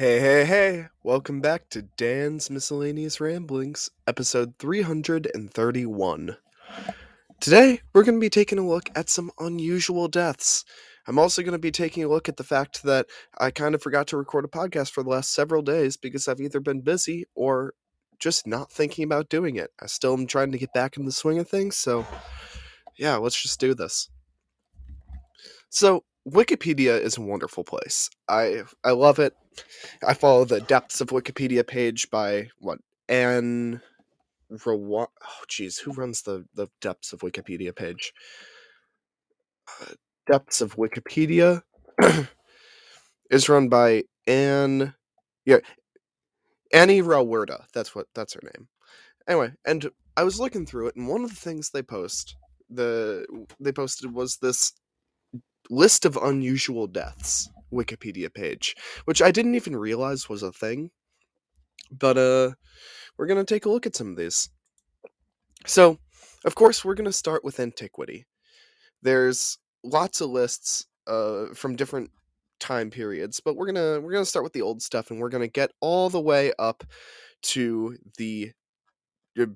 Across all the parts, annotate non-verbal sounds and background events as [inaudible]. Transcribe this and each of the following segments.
Hey, hey, hey! Welcome back to Dan's Miscellaneous Ramblings, episode 331. Today, we're going to be taking a look at some unusual deaths. I'm also going to be taking a look at the fact that I kind of forgot to record a podcast for the last several days because I've either been busy or just not thinking about doing it. I still am trying to get back in the swing of things, so yeah, let's just do this. So, Wikipedia is a wonderful place. I I love it. I follow the depths of Wikipedia page by what Anne Rawa- Oh, geez, who runs the the depths of Wikipedia page? Uh, depths of Wikipedia [clears throat] is run by Anne. Yeah, Annie Rauwerda. That's what that's her name. Anyway, and I was looking through it, and one of the things they post the they posted was this list of unusual deaths Wikipedia page, which I didn't even realize was a thing. But uh we're to take a look at some of these. So, of course, we're to start with antiquity. There's lots of lists uh from different time periods, but we're to we're to start with the old stuff and we're to get all the way up to the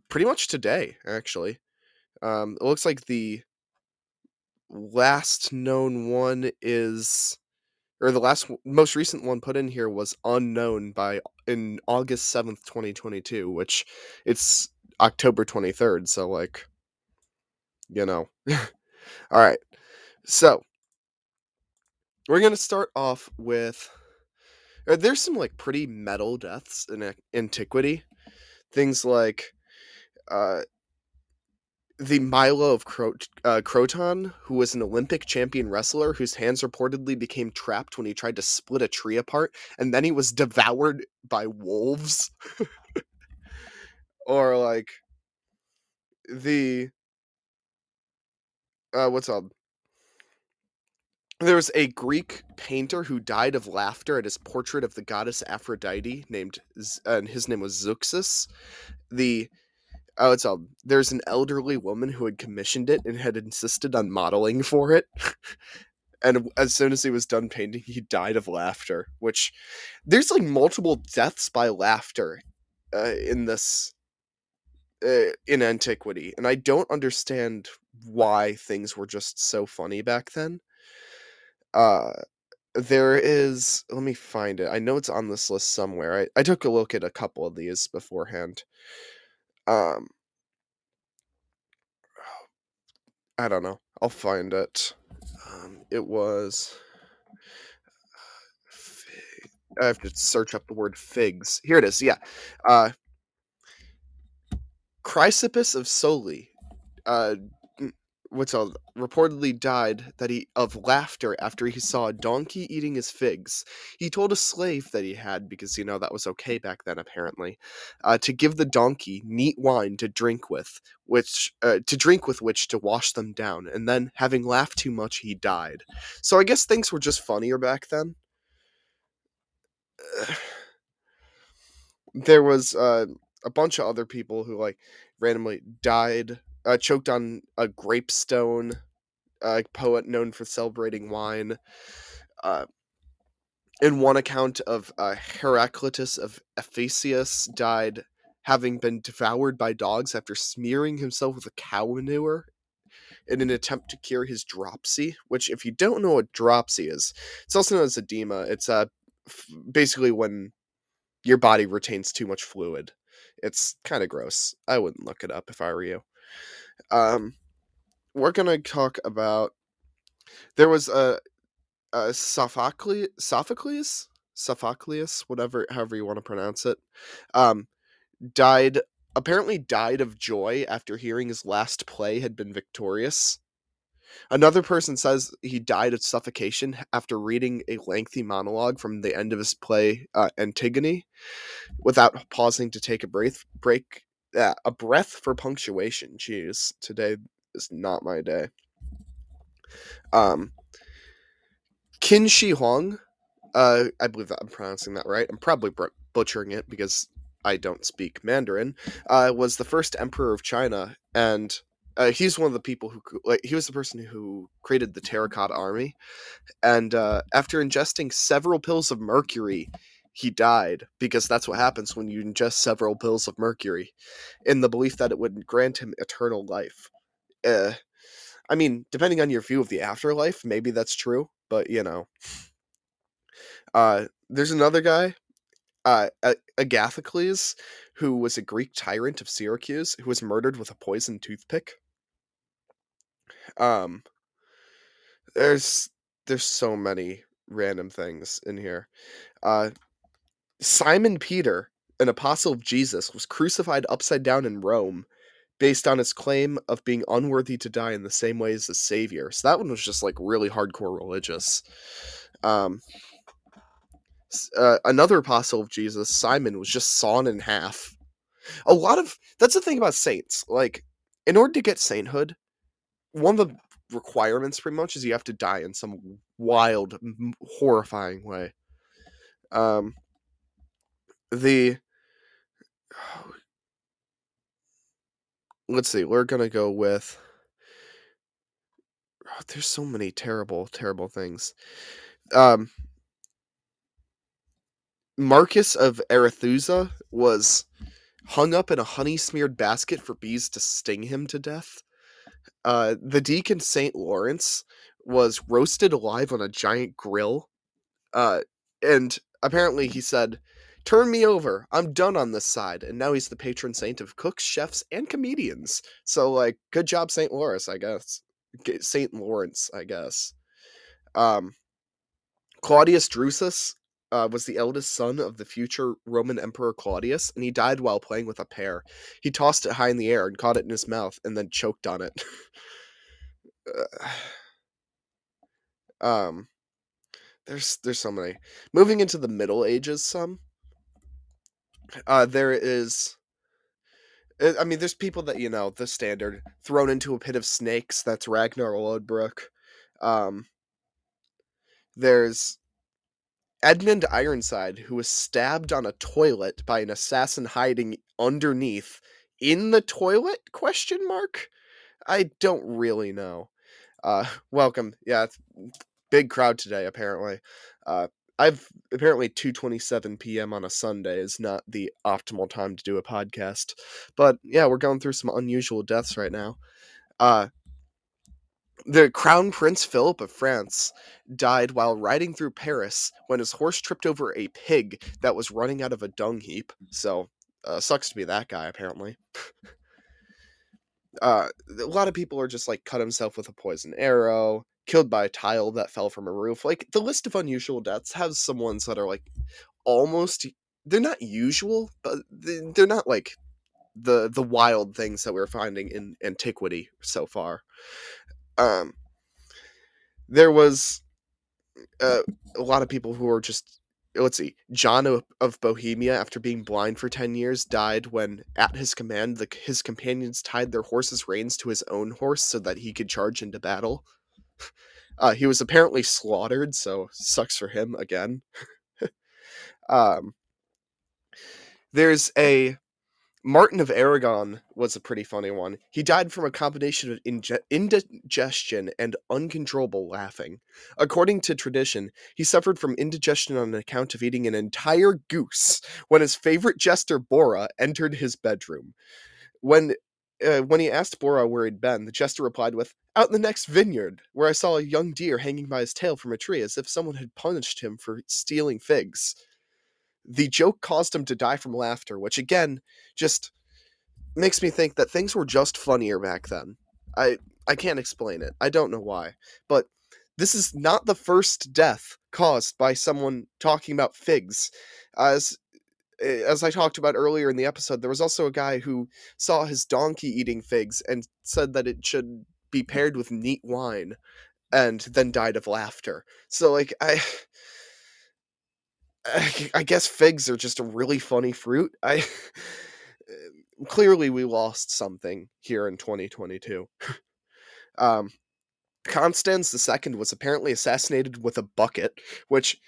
pretty much today actually. Um it looks like the last known one is or the last most recent one put in here was unknown by in August 7th 2022 which it's October 23rd so like you know. [laughs] All right so we're going to start off with uh, there's some like pretty metal deaths in antiquity. Things like uh the Milo of uh, Croton, who was an Olympic champion wrestler whose hands reportedly became trapped when he tried to split a tree apart, and then he was devoured by wolves. [laughs] or like the uh, what's up? There was a Greek painter who died of laughter at his portrait of the goddess Aphrodite, named and his name was Zeuxis. The Oh, it's um. There's an elderly woman who had commissioned it and had insisted on modeling for it. [laughs] and as soon as he was done painting, he died of laughter. Which there's like multiple deaths by laughter uh, in this uh, in antiquity, and I don't understand why things were just so funny back then. Uh, there is. Let me find it. I know it's on this list somewhere. I, I took a look at a couple of these beforehand. Um, I don't know. I'll find it. Um, it was. I have to search up the word figs. Here it is. Yeah. Uh, Chrysippus of Soli uh, called reportedly died that he of laughter after he saw a donkey eating his figs. He told a slave that he had because you know that was okay back then apparently, uh, to give the donkey neat wine to drink with, which uh, to drink with which to wash them down, and then having laughed too much, he died. So I guess things were just funnier back then. [sighs] there was uh, a bunch of other people who like randomly died uh, choked on a grapestone, a poet known for celebrating wine. Uh, in one account of uh, Heraclitus of Ephesus died having been devoured by dogs after smearing himself with a cow manure in an attempt to cure his dropsy. Which, if you don't know what dropsy is, it's also known as edema. It's uh, f- basically when your body retains too much fluid. It's kind of gross. I wouldn't look it up if I were you. Um, we're gonna talk about. There was a, a Sophocles, Sophocles, Sophocles, whatever, however you want to pronounce it. Um, died apparently died of joy after hearing his last play had been victorious. Another person says he died of suffocation after reading a lengthy monologue from the end of his play uh, Antigone, without pausing to take a breath break yeah, a breath for punctuation. Jeez, today is not my day. Um, Qin Shi Huang, uh, I believe that I'm pronouncing that right. I'm probably butchering it because I don't speak Mandarin. Uh, was the first emperor of China, and uh, he's one of the people who like he was the person who created the terracotta army and uh, after ingesting several pills of mercury he died because that's what happens when you ingest several pills of mercury in the belief that it would grant him eternal life. Uh, I mean, depending on your view of the afterlife, maybe that's true, but you know. Uh, there's another guy, uh, Agathocles, who was a Greek tyrant of Syracuse, who was murdered with a poisoned toothpick. Um, there's there's so many random things in here. Uh, Simon Peter, an apostle of Jesus, was crucified upside down in Rome based on his claim of being unworthy to die in the same way as the Savior. So that one was just like really hardcore religious. Um, uh, another apostle of Jesus, Simon, was just sawn in half. A lot of that's the thing about saints. Like, in order to get sainthood, one of the requirements pretty much is you have to die in some wild, horrifying way. Um, the let's see, we're gonna go with. Oh, there's so many terrible, terrible things. Um, Marcus of Arethusa was hung up in a honey smeared basket for bees to sting him to death. Uh, the deacon Saint Lawrence was roasted alive on a giant grill. Uh, and apparently he said, Turn me over. I'm done on this side. And now he's the patron saint of cooks, chefs, and comedians. So, like, good job, St. Lawrence, I guess. St. Lawrence, I guess. Um, Claudius Drusus uh, was the eldest son of the future Roman Emperor Claudius, and he died while playing with a pear. He tossed it high in the air and caught it in his mouth, and then choked on it. [sighs] um, there's there's so many. Moving into the Middle Ages, some uh, there is. Uh, I mean, there's people that you know the standard thrown into a pit of snakes. That's Ragnar Lodbrok. Um, there's Edmund Ironside, who was stabbed on a toilet by an assassin hiding underneath in the toilet? Question mark. I don't really know. Uh, [laughs] welcome. Yeah, big crowd today. Apparently. Uh, I've apparently 2:27 p.m. on a Sunday is not the optimal time to do a podcast. But yeah, we're going through some unusual deaths right now. Uh the Crown Prince Philip of France died while riding through Paris when his horse tripped over a pig that was running out of a dung heap. So, uh, sucks to be that guy apparently. [laughs] uh, a lot of people are just like cut himself with a poison arrow killed by a tile that fell from a roof. Like the list of unusual deaths has some ones that are like almost they're not usual, but they're not like the the wild things that we're finding in antiquity so far. Um, there was uh, a lot of people who were just let's see john of, of, bohemia after being blind for 10 years died when at his command the, his companions tied their horse's reins to his own horse so that he could charge into battle uh, he was apparently slaughtered, so sucks for him again. [laughs] um, there's a Martin of Aragon was a pretty funny one. He died from a combination of inge- indigestion and uncontrollable laughing. According to tradition, he suffered from indigestion on account of eating an entire goose when his favorite jester Bora entered his bedroom. When uh, when he asked Bora where he'd been, the jester replied with, Out in the next vineyard, where I saw a young deer hanging by his tail from a tree as if someone had punished him for stealing figs. The joke caused him to die from laughter, which again just makes me think that things were just funnier back then. I I can't explain it. I don't know why. But this is not the first death caused by someone talking about figs. As as I talked about earlier in the episode, there was also a guy who saw his donkey eating figs and said that it should be paired with neat wine and then died of laughter. So like I [sighs] I guess figs are just a really funny fruit. I [laughs] clearly we lost something here in 2022. [laughs] um Constans II was apparently assassinated with a bucket, which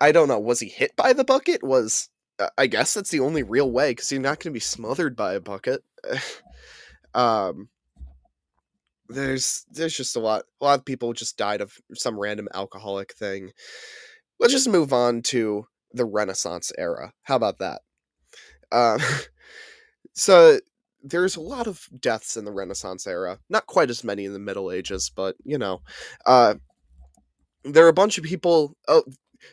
I don't know. Was he hit by the bucket? Was I guess that's the only real way because you're not going to be smothered by a bucket. [sighs] um, there's there's just a lot a lot of people just died of some random alcoholic thing. Let's just move on to the Renaissance era. How about that? Um, [laughs] so there's a lot of deaths in the Renaissance era. Not quite as many in the Middle Ages, but you know, uh, there are a bunch of people. Oh,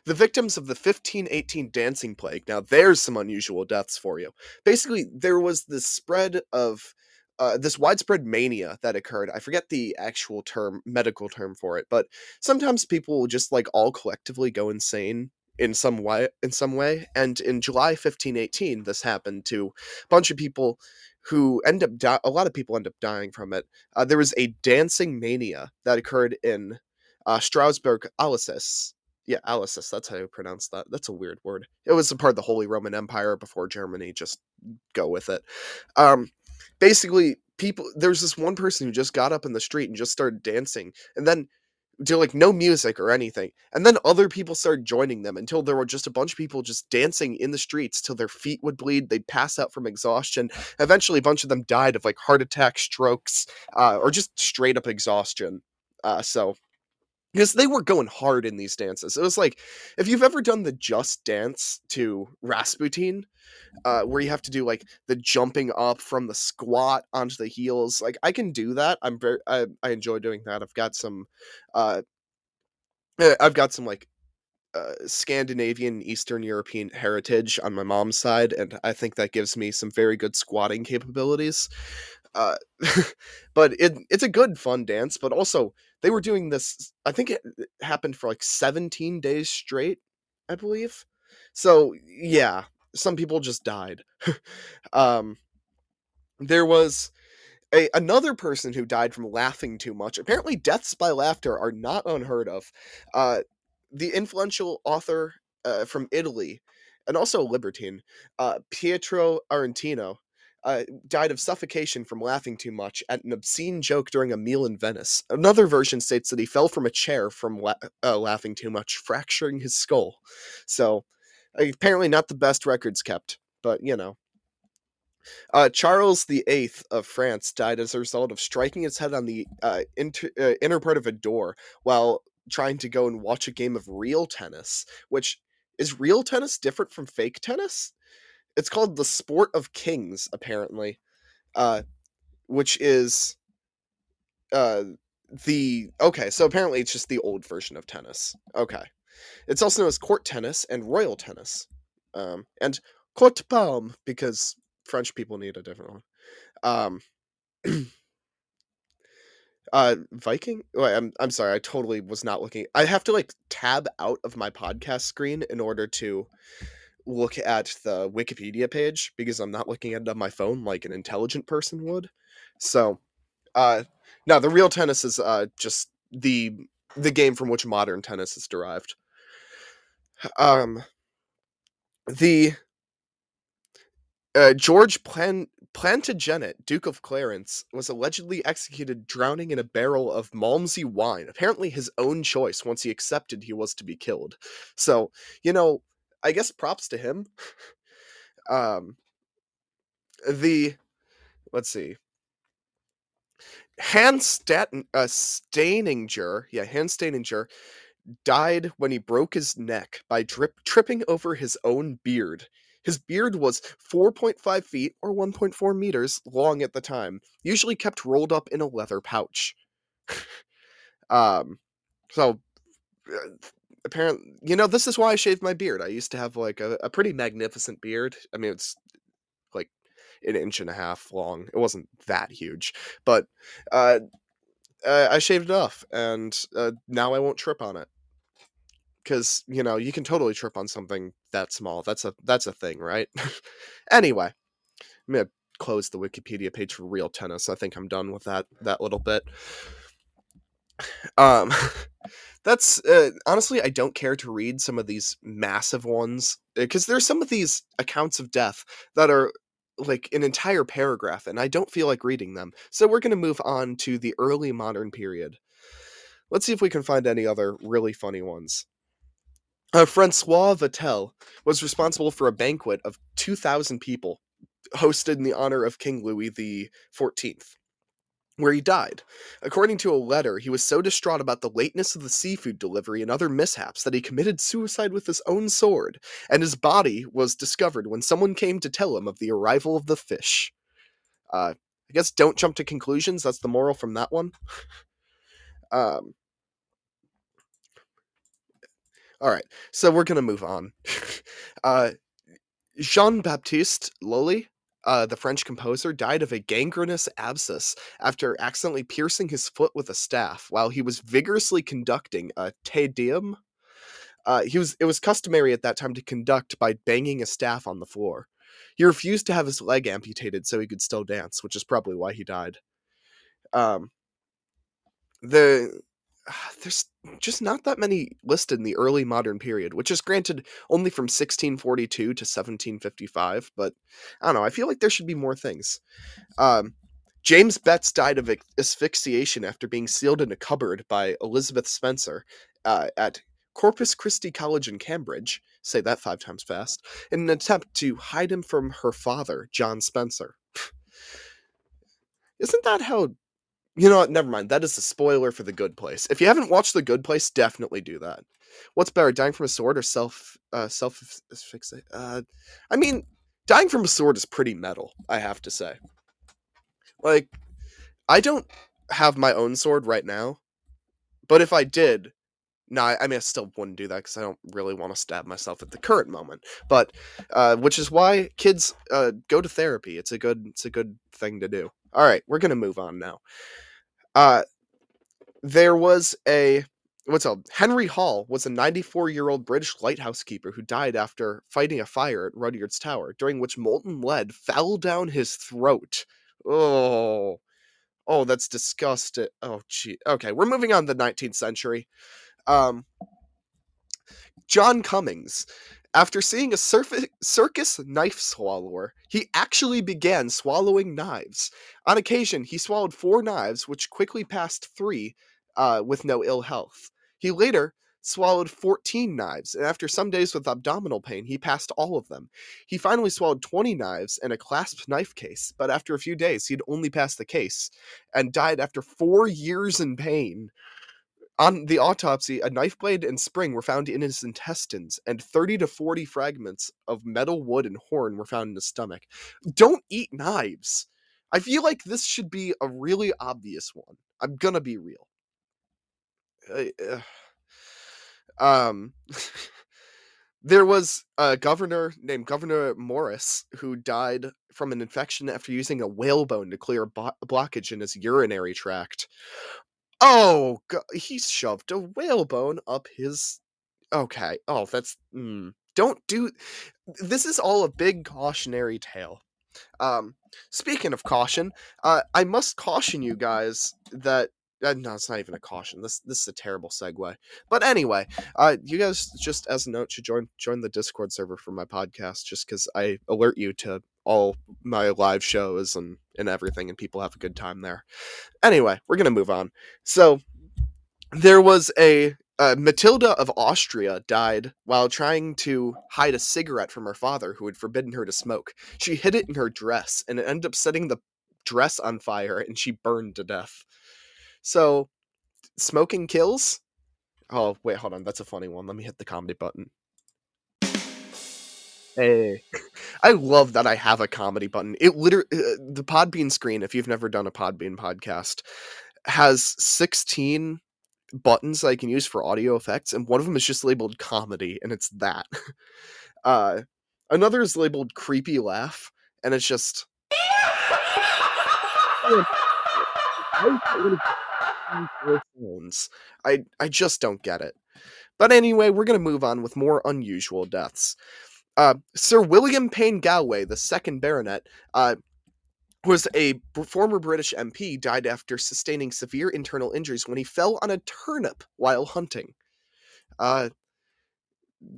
the victims of the 1518 dancing plague. Now, there's some unusual deaths for you. Basically, there was this spread of uh, this widespread mania that occurred. I forget the actual term, medical term for it, but sometimes people will just like all collectively go insane in some way. In some way, and in July 1518, this happened to a bunch of people who end up di- a lot of people end up dying from it. Uh, there was a dancing mania that occurred in uh, Strasbourg, Alsace. Yeah, Alsace. That's how you pronounce that. That's a weird word. It was a part of the Holy Roman Empire before Germany. Just go with it. Um, basically, people. There's this one person who just got up in the street and just started dancing, and then to like no music or anything. And then other people started joining them until there were just a bunch of people just dancing in the streets till their feet would bleed. They'd pass out from exhaustion. Eventually, a bunch of them died of like heart attack, strokes, uh, or just straight up exhaustion. Uh, so, because they were going hard in these dances. It was like if you've ever done the just dance to Rasputin, uh, where you have to do like the jumping up from the squat onto the heels. Like I can do that. I'm very I, I enjoy doing that. I've got some uh eh, I've got some like uh, Scandinavian Eastern European heritage on my mom's side, and I think that gives me some very good squatting capabilities. Uh, [laughs] but it it's a good fun dance, but also they were doing this. I think it happened for like 17 days straight, I believe. So yeah, some people just died. [laughs] um, there was a, another person who died from laughing too much. Apparently, deaths by laughter are not unheard of. Uh, the influential author uh, from Italy and also libertine, uh, Pietro Aretino, uh, died of suffocation from laughing too much at an obscene joke during a meal in Venice. Another version states that he fell from a chair from la- uh, laughing too much, fracturing his skull. So, apparently, not the best records kept, but you know. Uh, Charles VIII of France died as a result of striking his head on the uh, inter- uh, inner part of a door while trying to go and watch a game of real tennis, which is real tennis different from fake tennis? It's called the Sport of Kings, apparently, uh, which is uh, the okay. So apparently, it's just the old version of tennis. Okay, it's also known as court tennis and royal tennis, um, and court palm because French people need a different one. Um, [clears throat] uh, Viking. Wait, I'm I'm sorry. I totally was not looking. I have to like tab out of my podcast screen in order to look at the Wikipedia page because I'm not looking at it on my phone like an intelligent person would. So, uh, now the real tennis is uh just the the game from which modern tennis is derived. Um, the uh, George Plan- Plantagenet, Duke of Clarence, was allegedly executed drowning in a barrel of Malmsey wine, apparently his own choice once he accepted he was to be killed. So, you know, I guess props to him. [laughs] um, the, let's see. Hans Staten, uh, yeah, Hans Steininger, died when he broke his neck by drip, tripping over his own beard. His beard was 4.5 feet or 1.4 meters long at the time, usually kept rolled up in a leather pouch. [laughs] um, so uh, apparently, you know, this is why I shaved my beard. I used to have like a, a pretty magnificent beard. I mean, it's like an inch and a half long. It wasn't that huge, but uh, I shaved it off, and uh, now I won't trip on it because you know you can totally trip on something that small. That's a that's a thing, right? [laughs] anyway, I'm gonna close the Wikipedia page for real tennis. I think I'm done with that that little bit. Um, [laughs] that's uh, honestly, I don't care to read some of these massive ones because there's some of these accounts of death that are like an entire paragraph, and I don't feel like reading them. So we're gonna move on to the early modern period. Let's see if we can find any other really funny ones. Uh, Francois Vatel was responsible for a banquet of 2,000 people hosted in the honor of King Louis the Fourteenth. Where he died. According to a letter, he was so distraught about the lateness of the seafood delivery and other mishaps that he committed suicide with his own sword, and his body was discovered when someone came to tell him of the arrival of the fish. Uh, I guess don't jump to conclusions. That's the moral from that one. um, all right, so we're gonna move on. [laughs] uh, Jean Baptiste Lully uh, the French composer, died of a gangrenous abscess after accidentally piercing his foot with a staff while he was vigorously conducting a Te Deum. Uh, he was it was customary at that time to conduct by banging a staff on the floor. He refused to have his leg amputated so he could still dance, which is probably why he died. Um, the there's just not that many listed in the early modern period, which is granted only from 1642 to 1755. But I don't know. I feel like there should be more things. Um, James Betts died of asphyxiation after being sealed in a cupboard by Elizabeth Spencer uh, at Corpus Christi College in Cambridge. Say that five times fast. In an attempt to hide him from her father, John Spencer. Isn't that how you know what? Never mind. That is a spoiler for The Good Place. If you haven't watched The Good Place, definitely do that. What's better, dying from a sword or self uh, self asphyxiate? Uh, I mean, dying from a sword is pretty metal. I have to say. Like, I don't have my own sword right now, but if I did, no, I, I mean I still wouldn't do that because I don't really want to stab myself at the current moment. But uh, which is why kids uh, go to therapy. It's a good it's a good thing to do. All right, we're gonna move on now. Uh, there was a what's called Henry Hall was a 94 year old British lighthouse keeper who died after fighting a fire at Rudyard's Tower, during which molten lead fell down his throat. Oh, oh, that's disgusting. Oh, gee. Okay, we're moving on to the 19th century. Um, John Cummings after seeing a surf- circus knife swallower, he actually began swallowing knives. On occasion, he swallowed four knives, which quickly passed three uh, with no ill health. He later swallowed 14 knives, and after some days with abdominal pain, he passed all of them. He finally swallowed 20 knives and a clasp knife case, but after a few days, he'd only passed the case and died after four years in pain. On the autopsy, a knife blade and spring were found in his intestines, and 30 to 40 fragments of metal, wood, and horn were found in his stomach. Don't eat knives. I feel like this should be a really obvious one. I'm gonna be real. Uh, um, [laughs] there was a governor named Governor Morris who died from an infection after using a whalebone to clear a blockage in his urinary tract. Oh, God, he shoved a whalebone up his. Okay. Oh, that's. Mm, don't do. This is all a big cautionary tale. Um, speaking of caution, uh, I must caution you guys that uh, no, it's not even a caution. This this is a terrible segue. But anyway, uh, you guys just as a note should join join the Discord server for my podcast, just because I alert you to all my live shows and and everything, and people have a good time there. Anyway, we're gonna move on. So there was a uh, Matilda of Austria died while trying to hide a cigarette from her father, who had forbidden her to smoke. She hid it in her dress, and it ended up setting the dress on fire, and she burned to death. So, smoking kills. Oh wait, hold on. That's a funny one. Let me hit the comedy button. Hey, I love that I have a comedy button. It literally uh, the Podbean screen. If you've never done a Podbean podcast, has sixteen buttons I can use for audio effects, and one of them is just labeled comedy, and it's that. [laughs] uh, another is labeled creepy laugh, and it's just. [laughs] I I just don't get it. But anyway, we're gonna move on with more unusual deaths. Uh, Sir William Payne-Gallwey, the second Baronet, uh, was a former British MP, died after sustaining severe internal injuries when he fell on a turnip while hunting. Uh,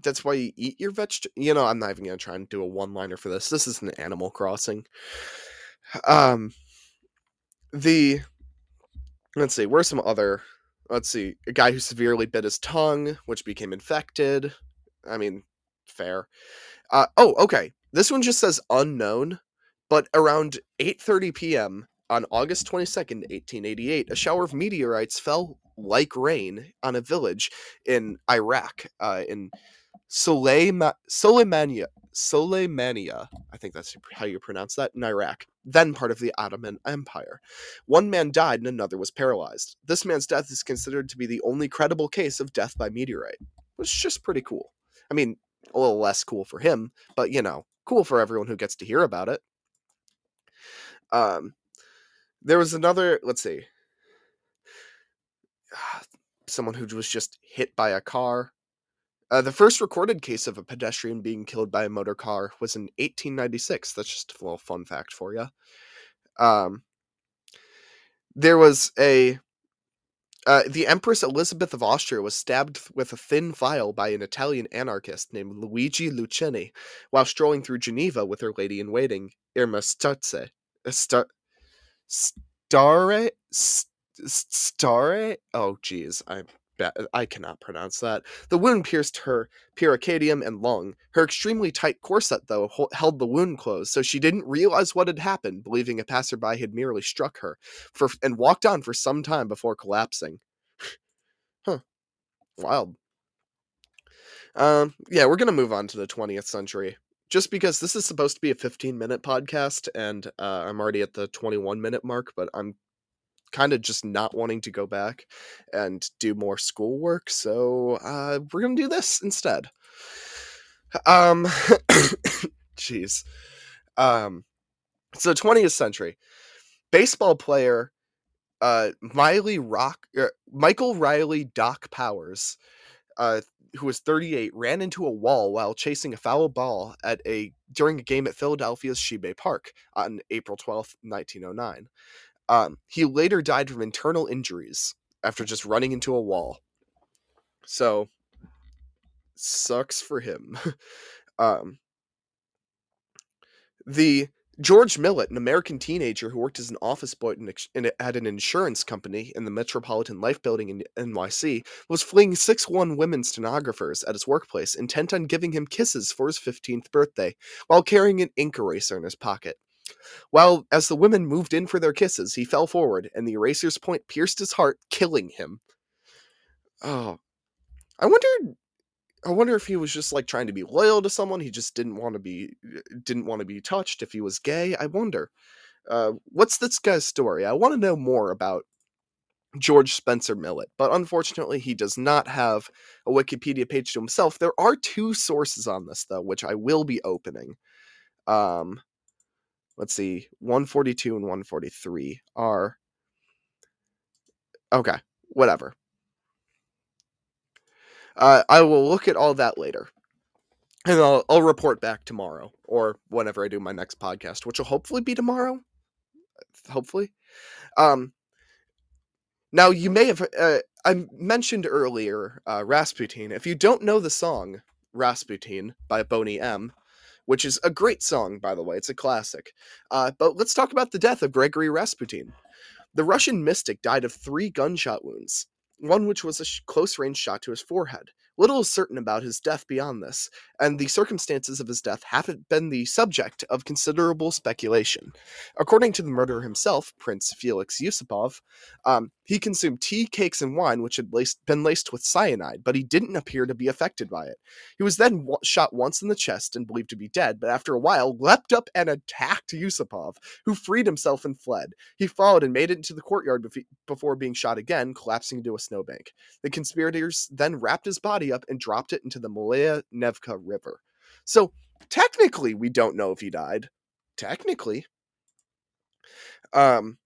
that's why you eat your vegetables. You know, I'm not even gonna try and do a one-liner for this. This is an Animal Crossing. Um, the let's see, where's some other? Let's see, a guy who severely bit his tongue, which became infected. I mean, fair. Uh, oh, okay. This one just says unknown, but around 8:30 p.m., on August 22nd, 1888, a shower of meteorites fell like rain on a village in Iraq, uh, in Soleima- Soleimania, Soleimania, I think that's how you pronounce that, in Iraq, then part of the Ottoman Empire. One man died and another was paralyzed. This man's death is considered to be the only credible case of death by meteorite, which is just pretty cool. I mean, a little less cool for him, but you know, cool for everyone who gets to hear about it. Um, there was another, let's see, someone who was just hit by a car. Uh, the first recorded case of a pedestrian being killed by a motor car was in 1896. That's just a little fun fact for you. Um, there was a uh, the Empress Elizabeth of Austria was stabbed with a thin file by an Italian anarchist named Luigi Lucheni while strolling through Geneva with her lady in waiting, Irma Stutze. Star, Stare? Stare? Oh, geez, I cannot pronounce that. The wound pierced her pericardium and lung. Her extremely tight corset, though, held the wound closed, so she didn't realize what had happened, believing a passerby had merely struck her, for and walked on for some time before collapsing. [sighs] huh. Wild. Um, yeah, we're gonna move on to the 20th century just because this is supposed to be a 15 minute podcast and uh, I'm already at the 21 minute mark, but I'm kind of just not wanting to go back and do more schoolwork. So uh, we're going to do this instead. Um, [coughs] jeez. Um, so 20th century baseball player uh Miley Rock er, Michael Riley Doc Powers uh who was 38, ran into a wall while chasing a foul ball at a during a game at Philadelphia's Shibe Park on April 12, 1909. Um, he later died from internal injuries after just running into a wall. So sucks for him. [laughs] um, the George Millett, an American teenager who worked as an office boy in, at an insurance company in the Metropolitan Life Building in NYC, was fleeing six one women stenographers at his workplace, intent on giving him kisses for his 15th birthday, while carrying an ink eraser in his pocket. While, as the women moved in for their kisses, he fell forward, and the eraser's point pierced his heart, killing him. Oh, I wonder I wonder if he was just like trying to be loyal to someone. He just didn't want to be didn't want to be touched. If he was gay, I wonder. Uh, what's this guy's story? I want to know more about George Spencer Millett, but unfortunately, he does not have a Wikipedia page to himself. There are two sources on this though, which I will be opening. Um, let's see, 142 and 143 are okay. Whatever. Uh, I will look at all that later. And I'll, I'll report back tomorrow or whenever I do my next podcast, which will hopefully be tomorrow. Hopefully. Um, now, you may have, uh, I mentioned earlier uh, Rasputin. If you don't know the song Rasputin by Boney M., which is a great song, by the way, it's a classic. Uh, but let's talk about the death of Gregory Rasputin. The Russian mystic died of three gunshot wounds one which was a sh- close range shot to his forehead. Little is certain about his death beyond this, and the circumstances of his death haven't been the subject of considerable speculation. According to the murderer himself, Prince Felix Yusupov, um, he consumed tea, cakes, and wine which had laced, been laced with cyanide, but he didn't appear to be affected by it. He was then w- shot once in the chest and believed to be dead, but after a while leapt up and attacked Yusupov, who freed himself and fled. He followed and made it into the courtyard bef- before being shot again, collapsing into a snowbank. The conspirators then wrapped his body up and dropped it into the Malaya Nevka River. So technically, we don't know if he died. Technically. Um,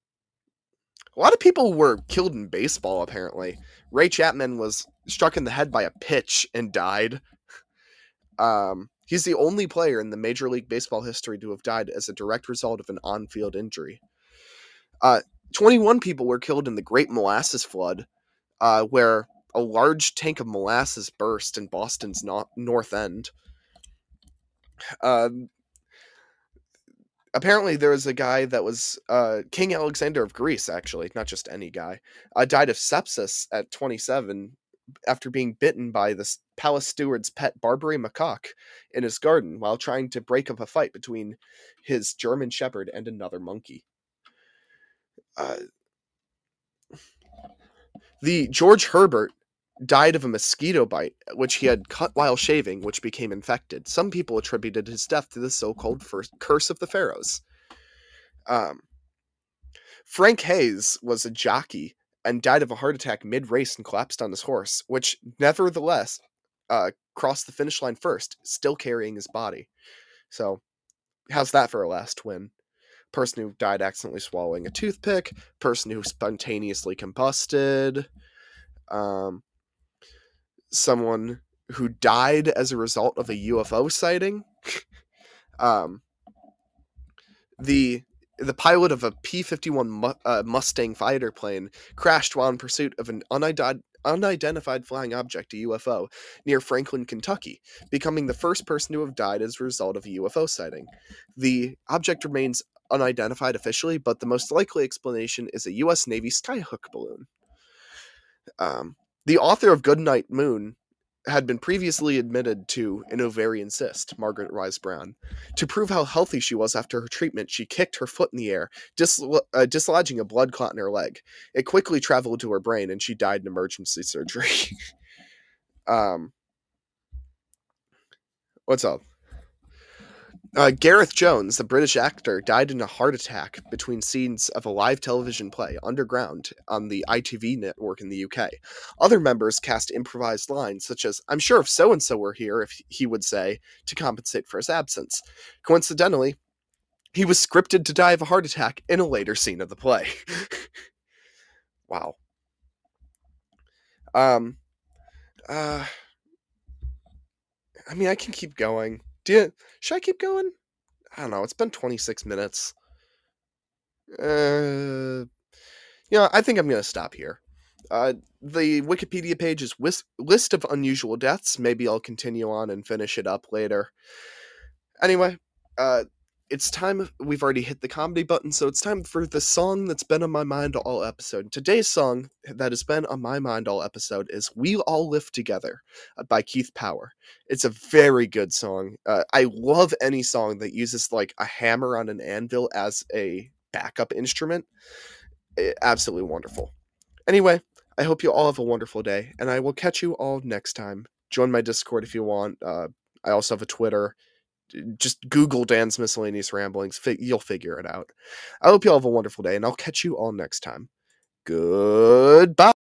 a lot of people were killed in baseball, apparently. Ray Chapman was struck in the head by a pitch and died. Um, he's the only player in the Major League Baseball history to have died as a direct result of an on field injury. Uh, 21 people were killed in the Great Molasses Flood, uh, where a large tank of molasses burst in Boston's no- North End. Um, apparently, there was a guy that was uh, King Alexander of Greece, actually, not just any guy, uh, died of sepsis at 27 after being bitten by the palace steward's pet Barbary macaque in his garden while trying to break up a fight between his German shepherd and another monkey. Uh, the George Herbert died of a mosquito bite, which he had cut while shaving, which became infected. Some people attributed his death to the so-called curse of the pharaohs. Um, Frank Hayes was a jockey and died of a heart attack mid-race and collapsed on his horse, which nevertheless uh, crossed the finish line first, still carrying his body. So, how's that for a last win? Person who died accidentally swallowing a toothpick, person who spontaneously combusted, um, someone who died as a result of a UFO sighting. [laughs] um, the the pilot of a P-51 mu- uh, Mustang fighter plane crashed while in pursuit of an unidentified unidentified flying object, a UFO, near Franklin, Kentucky, becoming the first person to have died as a result of a UFO sighting. The object remains unidentified officially, but the most likely explanation is a U.S. Navy skyhook balloon. Um, the author of Goodnight Moon had been previously admitted to an ovarian cyst, Margaret Wise Brown. To prove how healthy she was after her treatment, she kicked her foot in the air, dislo- uh, dislodging a blood clot in her leg. It quickly traveled to her brain, and she died in emergency surgery. [laughs] um, what's up? Uh, Gareth Jones, the British actor, died in a heart attack between scenes of a live television play, Underground, on the ITV network in the UK. Other members cast improvised lines, such as, I'm sure if so and so were here, if he would say, to compensate for his absence. Coincidentally, he was scripted to die of a heart attack in a later scene of the play. [laughs] wow. Um, uh, I mean, I can keep going. Do you, should I keep going? I don't know. It's been 26 minutes. Uh, you know, I think I'm to stop here. Uh, the Wikipedia page is wis- list of unusual deaths. Maybe I'll continue on and finish it up later. Anyway, uh, it's time we've already hit the comedy button, so it's time for the song that's been on my mind all episode. Today's song that has been on my mind all episode is We All Live Together uh, by Keith Power. It's a very good song. Uh, I love any song that uses like a hammer on an anvil as a backup instrument. It, absolutely wonderful. Anyway, I hope you all have a wonderful day, and I will catch you all next time. Join my Discord if you want. Uh, I also have a Twitter just Google Dan's Miscellaneous Ramblings. You'll figure it out. I hope you all have a wonderful day, and I'll catch you all next time. Goodbye.